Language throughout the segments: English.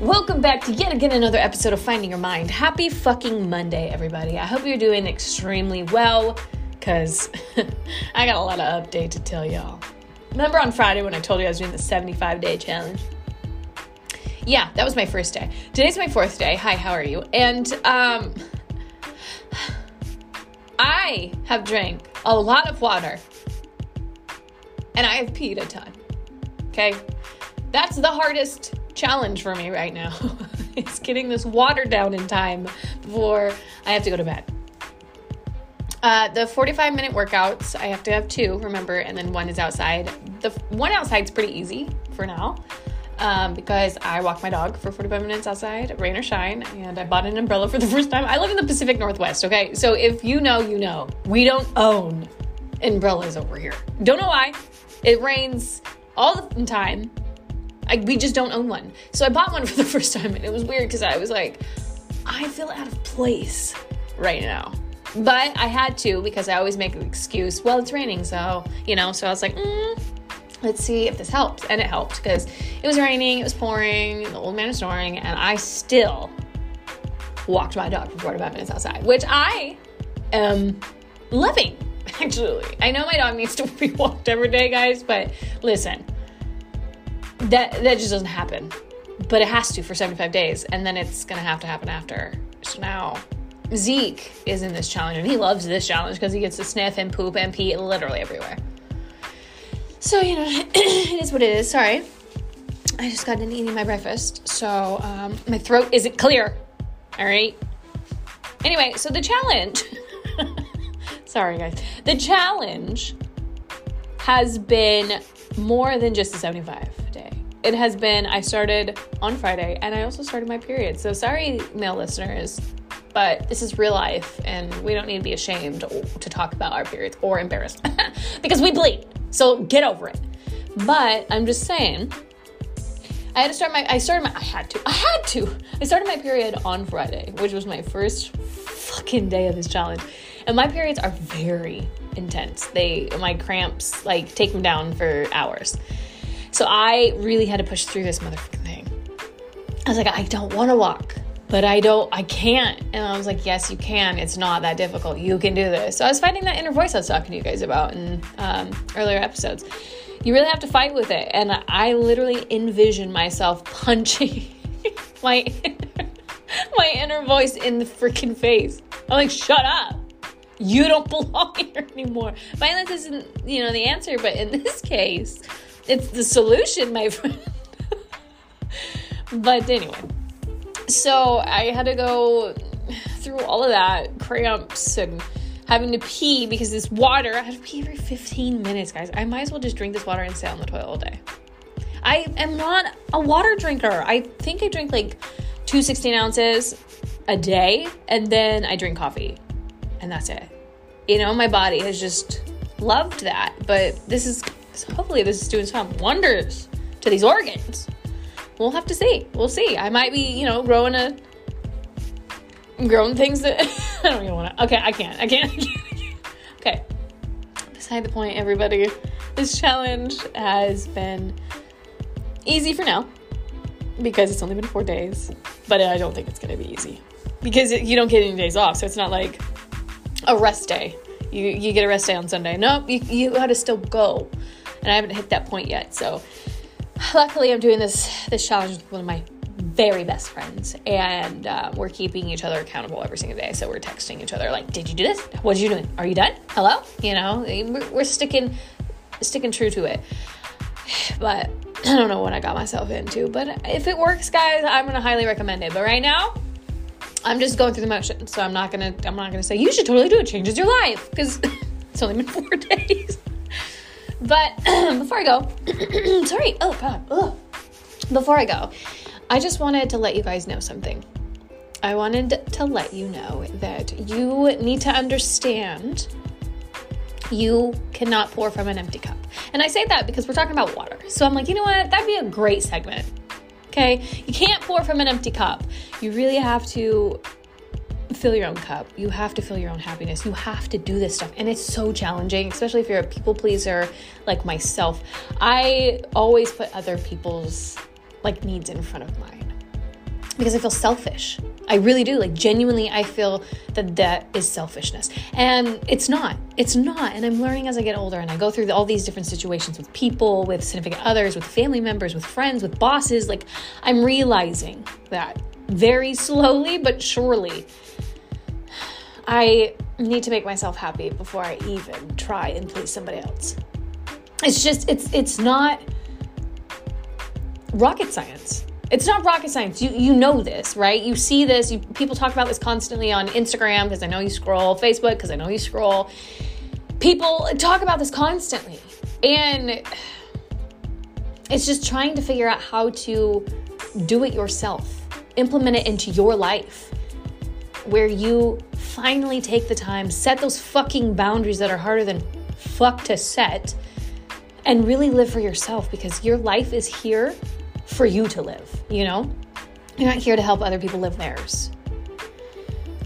Welcome back to yet again another episode of Finding Your Mind. Happy fucking Monday, everybody. I hope you're doing extremely well because I got a lot of update to tell y'all. Remember on Friday when I told you I was doing the 75 day challenge? Yeah, that was my first day. Today's my fourth day. Hi, how are you? And um, I have drank a lot of water and I have peed a ton. Okay? That's the hardest challenge for me right now. it's getting this water down in time before I have to go to bed. Uh, the 45 minute workouts, I have to have two, remember, and then one is outside. The one outside's pretty easy for now um, because I walk my dog for 45 minutes outside, rain or shine, and I bought an umbrella for the first time. I live in the Pacific Northwest, okay? So if you know, you know. We don't own umbrellas over here. Don't know why. It rains all the time. I, we just don't own one. So I bought one for the first time, and it was weird because I was like, I feel out of place right now. But I had to because I always make an excuse. Well, it's raining, so, you know, so I was like, mm, let's see if this helps. And it helped because it was raining, it was pouring, the old man was snoring, and I still walked my dog for 45 minutes outside, which I am loving, actually. I know my dog needs to be walked every day, guys, but listen, that, that just doesn't happen. But it has to for 75 days, and then it's gonna have to happen after. So now Zeke is in this challenge, and he loves this challenge because he gets to sniff and poop and pee literally everywhere. So, you know, it is what it is. Sorry. I just got done eating my breakfast, so um, my throat isn't clear. All right. Anyway, so the challenge. sorry, guys. The challenge has been more than just a 75 day. It has been, I started on Friday and I also started my period. So, sorry, male listeners, but this is real life and we don't need to be ashamed to talk about our periods or embarrassed because we bleed. So get over it. But I'm just saying, I had to start my, I started my, I had to, I had to. I started my period on Friday, which was my first fucking day of this challenge. And my periods are very intense. They, my cramps, like, take them down for hours. So I really had to push through this motherfucking thing. I was like, I don't want to walk but I don't, I can't. And I was like, yes, you can. It's not that difficult. You can do this. So I was fighting that inner voice I was talking to you guys about in um, earlier episodes. You really have to fight with it. And I literally envision myself punching my my inner voice in the freaking face. I'm like, shut up. You don't belong here anymore. Violence isn't, you know, the answer, but in this case, it's the solution, my friend. but anyway, so I had to go through all of that cramps and having to pee because this water, I had to pee every 15 minutes, guys. I might as well just drink this water and stay on the toilet all day. I am not a water drinker. I think I drink like two 16 ounces a day and then I drink coffee and that's it. You know, my body has just loved that, but this is hopefully this is doing some wonders to these organs we'll have to see. We'll see. I might be, you know, growing a growing things that I don't even want to. Okay, I can't. I can't. okay. Beside the point, everybody. This challenge has been easy for now because it's only been four days, but I don't think it's going to be easy because you don't get any days off. So it's not like a rest day. You you get a rest day on Sunday. Nope, you you got to still go, and I haven't hit that point yet. So luckily i'm doing this this challenge with one of my very best friends and uh, we're keeping each other accountable every single day. So we're texting each other like did you do this? What did you do? Are you done? Hello? You know we're sticking sticking true to it. But i don't know what i got myself into but if it works guys i'm gonna highly recommend it. But right now i'm just going through the motions so i'm not gonna i'm not gonna say you should totally do it. Changes your life. Because it's only been four days but before I go, sorry, oh God, ugh. before I go, I just wanted to let you guys know something. I wanted to let you know that you need to understand you cannot pour from an empty cup. And I say that because we're talking about water. So I'm like, you know what? That'd be a great segment. Okay? You can't pour from an empty cup. You really have to fill your own cup. You have to fill your own happiness. You have to do this stuff. And it's so challenging, especially if you're a people pleaser like myself. I always put other people's like needs in front of mine. because I feel selfish. I really do. Like, genuinely, I feel that that is selfishness. And it's not. It's not. And I'm learning as I get older and I go through all these different situations with people, with significant others, with family members, with friends, with bosses. Like, I'm realizing that very slowly but surely. I need to make myself happy before I even try and please somebody else. It's just, it's, it's not rocket science it's not rocket science. You you know this, right? You see this. You, people talk about this constantly on Instagram because I know you scroll, Facebook because I know you scroll. People talk about this constantly. And it's just trying to figure out how to do it yourself. Implement it into your life where you finally take the time, set those fucking boundaries that are harder than fuck to set and really live for yourself because your life is here for you to live, you know? You're not here to help other people live theirs.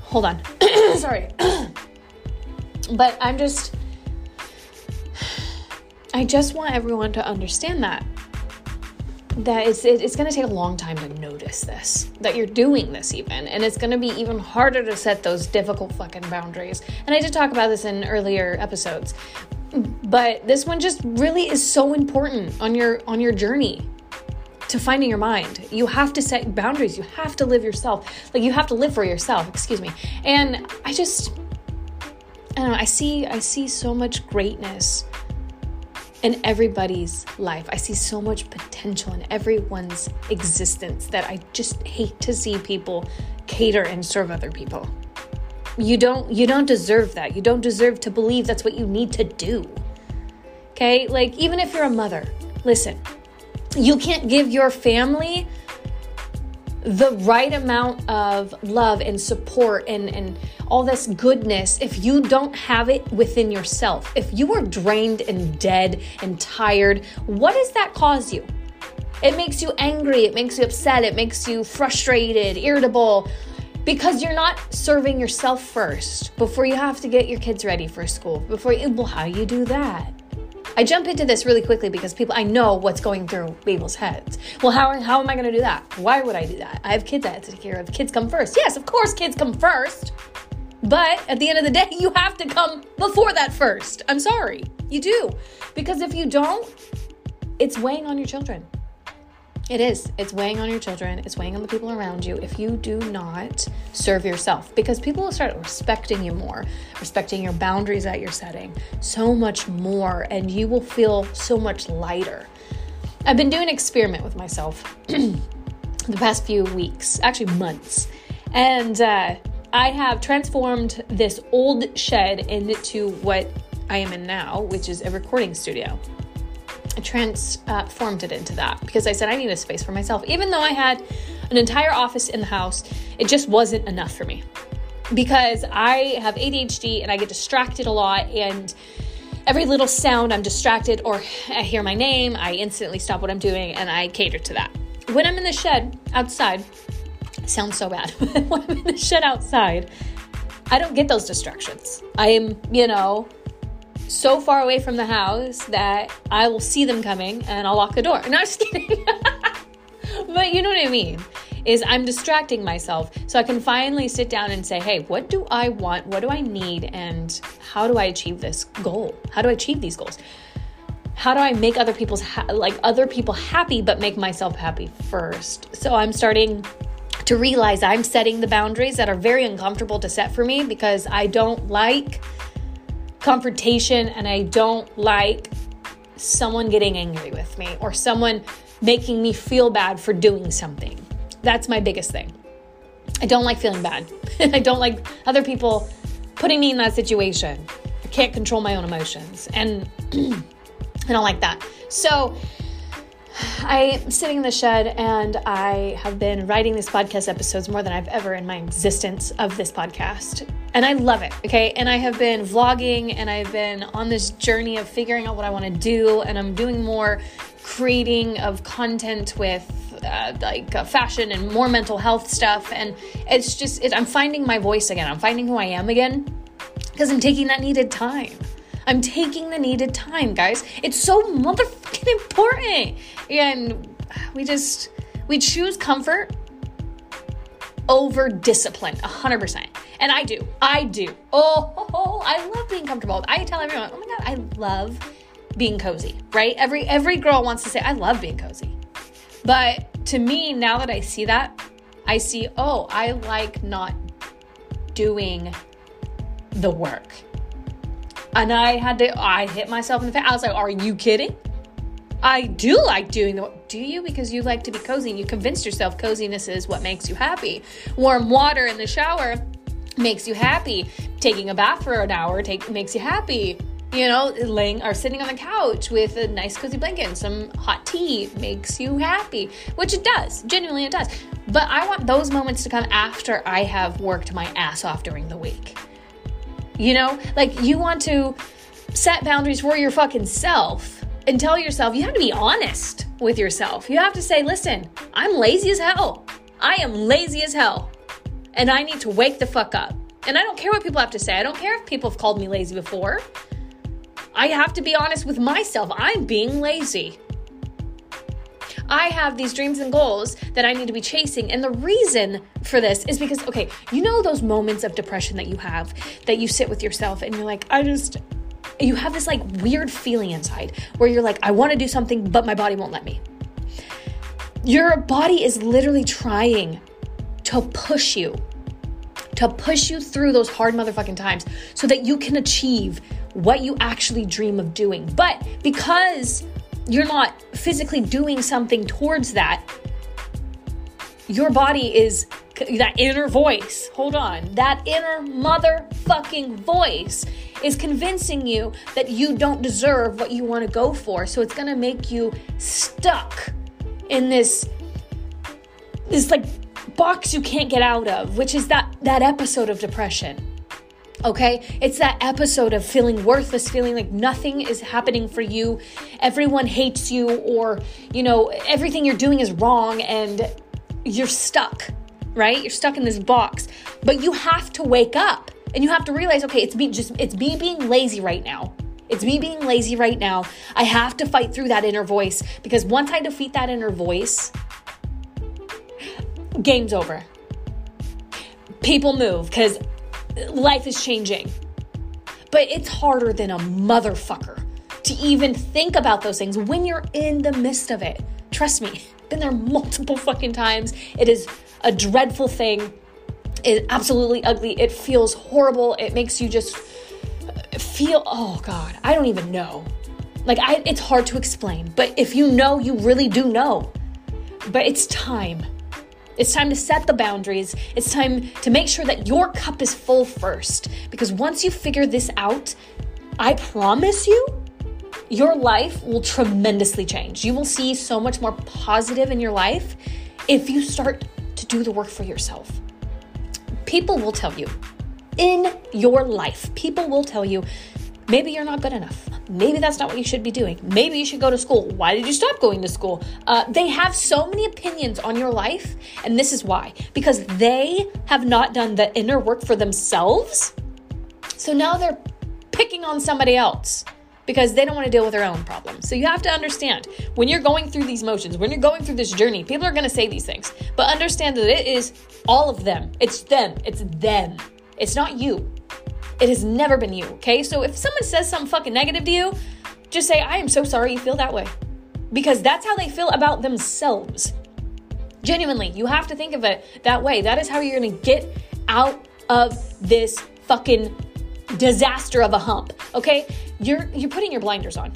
Hold on. Sorry. but I'm just, I just want everyone to understand that. That it's, it's going to take a long time to notice this, that you're doing this even. And it's going to be even harder to set those difficult fucking boundaries. And I did talk about this in earlier episodes. But this one just really is so important on your on your journey to finding your mind. You have to set boundaries. You have to live yourself. Like you have to live for yourself, excuse me. And I just I don't know, I see I see so much greatness in everybody's life. I see so much potential in everyone's existence that I just hate to see people cater and serve other people. You don't you don't deserve that. You don't deserve to believe that's what you need to do. Okay? Like even if you're a mother, listen you can't give your family the right amount of love and support and, and all this goodness if you don't have it within yourself. If you are drained and dead and tired, what does that cause you? It makes you angry, it makes you upset, it makes you frustrated, irritable, because you're not serving yourself first before you have to get your kids ready for school. Before you, well, how you do that? I jump into this really quickly because people, I know what's going through people's heads. Well, how, how am I going to do that? Why would I do that? I have kids I have to take care of. Kids come first. Yes, of course, kids come first. But at the end of the day, you have to come before that first. I'm sorry. You do. Because if you don't, it's weighing on your children. It is. It's weighing on your children. It's weighing on the people around you if you do not serve yourself because people will start respecting you more, respecting your boundaries that you're setting so much more, and you will feel so much lighter. I've been doing an experiment with myself the past few weeks, actually months, and uh, I have transformed this old shed into what I am in now, which is a recording studio transformed uh, it into that because I said I need a space for myself. Even though I had an entire office in the house, it just wasn't enough for me because I have ADHD and I get distracted a lot and every little sound I'm distracted or I hear my name, I instantly stop what I'm doing and I cater to that. When I'm in the shed outside, sounds so bad. when I'm in the shed outside, I don't get those distractions. I am, you know, so far away from the house that I will see them coming and I'll lock the door. No, I'm just kidding. but you know what I mean? Is I'm distracting myself so I can finally sit down and say, hey, what do I want? What do I need? And how do I achieve this goal? How do I achieve these goals? How do I make other people's ha- like other people happy but make myself happy first? So I'm starting to realize I'm setting the boundaries that are very uncomfortable to set for me because I don't like confrontation and I don't like someone getting angry with me or someone making me feel bad for doing something. That's my biggest thing. I don't like feeling bad. I don't like other people putting me in that situation. I can't control my own emotions and I don't like that. So I'm sitting in the shed and I have been writing these podcast episodes more than I've ever in my existence of this podcast and I love it. Okay. And I have been vlogging and I've been on this journey of figuring out what I want to do. And I'm doing more creating of content with uh, like uh, fashion and more mental health stuff. And it's just, it, I'm finding my voice again. I'm finding who I am again because I'm taking that needed time. I'm taking the needed time, guys. It's so motherfucking important. And we just, we choose comfort over discipline 100% and i do. I do. Oh, oh, oh, i love being comfortable. I tell everyone oh my god i love being cozy right? Every every girl wants to say i love being cozy. But to me now that i see that i see oh i like not doing the work. And i had to i hit myself in the face. I was like are you kidding? I do like doing the do you? Because you like to be cozy and you convinced yourself coziness is what makes you happy. Warm water in the shower makes you happy. Taking a bath for an hour take makes you happy. You know, laying or sitting on the couch with a nice cozy blanket and some hot tea makes you happy, which it does. Genuinely it does. But I want those moments to come after I have worked my ass off during the week. You know, like you want to set boundaries for your fucking self and tell yourself, you have to be honest with yourself. You have to say, listen, I'm lazy as hell. I am lazy as hell. And I need to wake the fuck up. And I don't care what people have to say. I don't care if people have called me lazy before. I have to be honest with myself. I'm being lazy. I have these dreams and goals that I need to be chasing. And the reason for this is because, okay, you know those moments of depression that you have that you sit with yourself and you're like, I just, you have this like weird feeling inside where you're like, I want to do something, but my body won't let me. Your body is literally trying to push you, to push you through those hard motherfucking times so that you can achieve what you actually dream of doing. But because you're not physically doing something towards that, your body is that inner voice. Hold on. That inner motherfucking voice is convincing you that you don't deserve what you want to go for. So it's going to make you stuck in this this like box you can't get out of, which is that that episode of depression. Okay? It's that episode of feeling worthless, feeling like nothing is happening for you. Everyone hates you or, you know, everything you're doing is wrong and you're stuck, right? You're stuck in this box. But you have to wake up and you have to realize, okay, it's me just it's me being lazy right now. It's me being lazy right now. I have to fight through that inner voice because once I defeat that inner voice, game's over. People move because life is changing. But it's harder than a motherfucker to even think about those things when you're in the midst of it. Trust me, been there multiple fucking times. It is a dreadful thing is absolutely ugly. It feels horrible. It makes you just uh, feel, oh God, I don't even know. Like, I, it's hard to explain, but if you know, you really do know. But it's time. It's time to set the boundaries. It's time to make sure that your cup is full first. Because once you figure this out, I promise you, your life will tremendously change. You will see so much more positive in your life if you start to do the work for yourself. People will tell you in your life, people will tell you maybe you're not good enough. Maybe that's not what you should be doing. Maybe you should go to school. Why did you stop going to school? Uh, they have so many opinions on your life, and this is why because they have not done the inner work for themselves. So now they're picking on somebody else because they don't want to deal with their own problems. So you have to understand when you're going through these motions, when you're going through this journey, people are going to say these things, but understand that it is all of them. It's them. It's them. It's not you. It has never been you. Okay. So if someone says something fucking negative to you, just say, I am so sorry you feel that way. Because that's how they feel about themselves. Genuinely, you have to think of it that way. That is how you're to get out of this fucking disaster of a hump. Okay? You're you're putting your blinders on.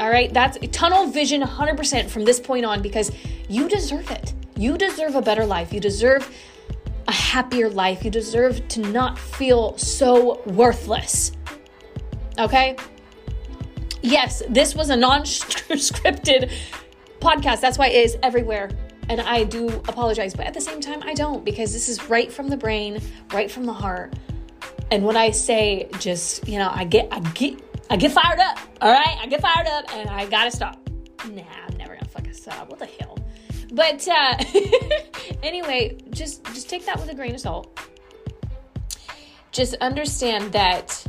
All right? That's tunnel vision 100% from this point on because you deserve it. You deserve a better life. You deserve a happier life. You deserve to not feel so worthless. Okay? Yes, this was a non scripted podcast. That's why it is everywhere. And I do apologize, but at the same time, I don't because this is right from the brain, right from the heart. And when I say just, you know, I get, I get, I get fired up. All right, I get fired up, and I gotta stop. Nah, I'm never gonna fucking stop. What the hell? But uh, anyway, just just take that with a grain of salt. Just understand that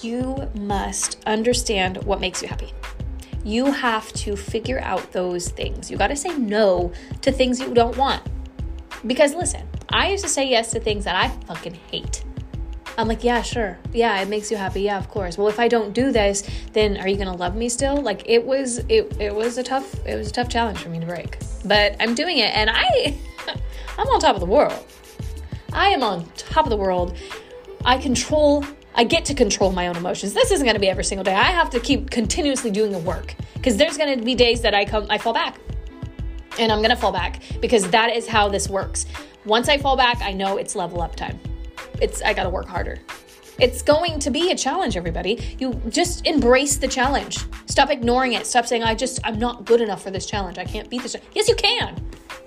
you must understand what makes you happy. You have to figure out those things. You got to say no to things you don't want. Because listen, I used to say yes to things that I fucking hate. I'm like, yeah, sure. Yeah, it makes you happy. Yeah, of course. Well, if I don't do this, then are you going to love me still? Like it was it it was a tough it was a tough challenge for me to break. But I'm doing it and I I'm on top of the world. I am on top of the world. I control I get to control my own emotions. This isn't going to be every single day. I have to keep continuously doing the work because there's going to be days that I come I fall back. And I'm going to fall back because that is how this works. Once I fall back, I know it's level up time. It's I got to work harder. It's going to be a challenge everybody. You just embrace the challenge. Stop ignoring it. Stop saying I just I'm not good enough for this challenge. I can't beat this. Yes, you can.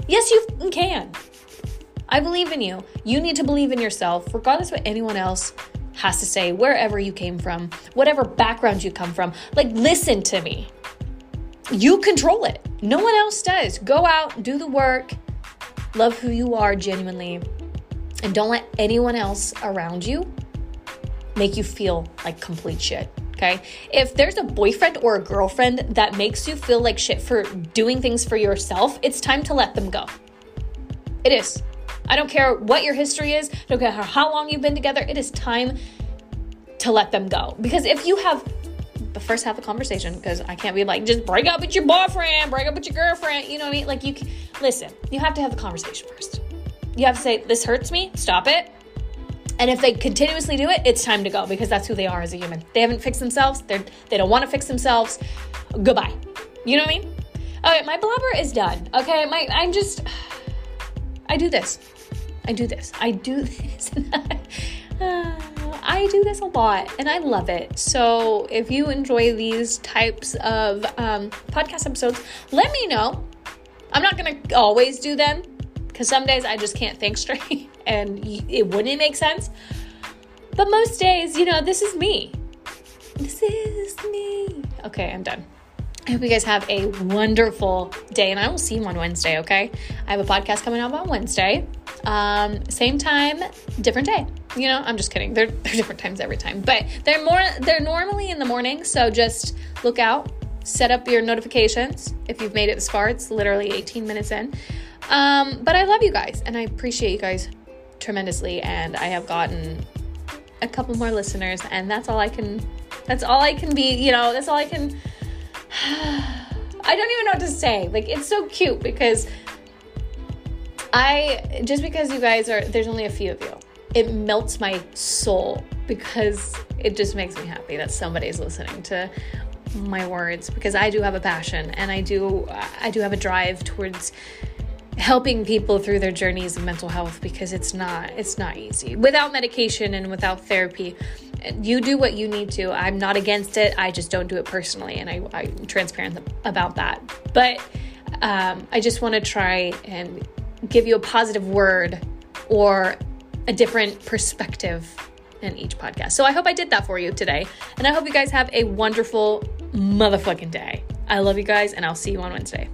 Yes, you can. I believe in you. You need to believe in yourself regardless what anyone else has to say, wherever you came from, whatever background you come from. Like, listen to me. You control it. No one else does. Go out, do the work, love who you are genuinely, and don't let anyone else around you make you feel like complete shit. Okay. If there's a boyfriend or a girlfriend that makes you feel like shit for doing things for yourself, it's time to let them go. It is. I don't care what your history is, I don't care how long you've been together, it is time to let them go. Because if you have, but first have a conversation, because I can't be like, just break up with your boyfriend, break up with your girlfriend, you know what I mean? Like, you can, listen, you have to have the conversation first. You have to say, this hurts me, stop it. And if they continuously do it, it's time to go because that's who they are as a human. They haven't fixed themselves. They're they don't want to fix themselves. Goodbye. You know what I mean? All right, my blabber is done. Okay, my I'm just I do this. I do this. I do this. I do this a lot and I love it. So if you enjoy these types of um, podcast episodes, let me know. I'm not going to always do them because some days I just can't think straight and it wouldn't make sense. But most days, you know, this is me. This is me. Okay, I'm done. I hope you guys have a wonderful day, and I will see you on Wednesday, okay? I have a podcast coming out on Wednesday. Um, same time, different day. You know, I'm just kidding. They're, they're different times every time, but they're more, they're normally in the morning, so just look out, set up your notifications. If you've made it this far, it's literally 18 minutes in. Um, but I love you guys, and I appreciate you guys tremendously, and I have gotten a couple more listeners, and that's all I can, that's all I can be, you know, that's all I can I don't even know what to say. Like, it's so cute because I, just because you guys are, there's only a few of you, it melts my soul because it just makes me happy that somebody's listening to my words because I do have a passion and I do, I do have a drive towards helping people through their journeys of mental health because it's not it's not easy without medication and without therapy you do what you need to. I'm not against it. I just don't do it personally, and I, I'm transparent about that. But um, I just want to try and give you a positive word or a different perspective in each podcast. So I hope I did that for you today. And I hope you guys have a wonderful motherfucking day. I love you guys, and I'll see you on Wednesday.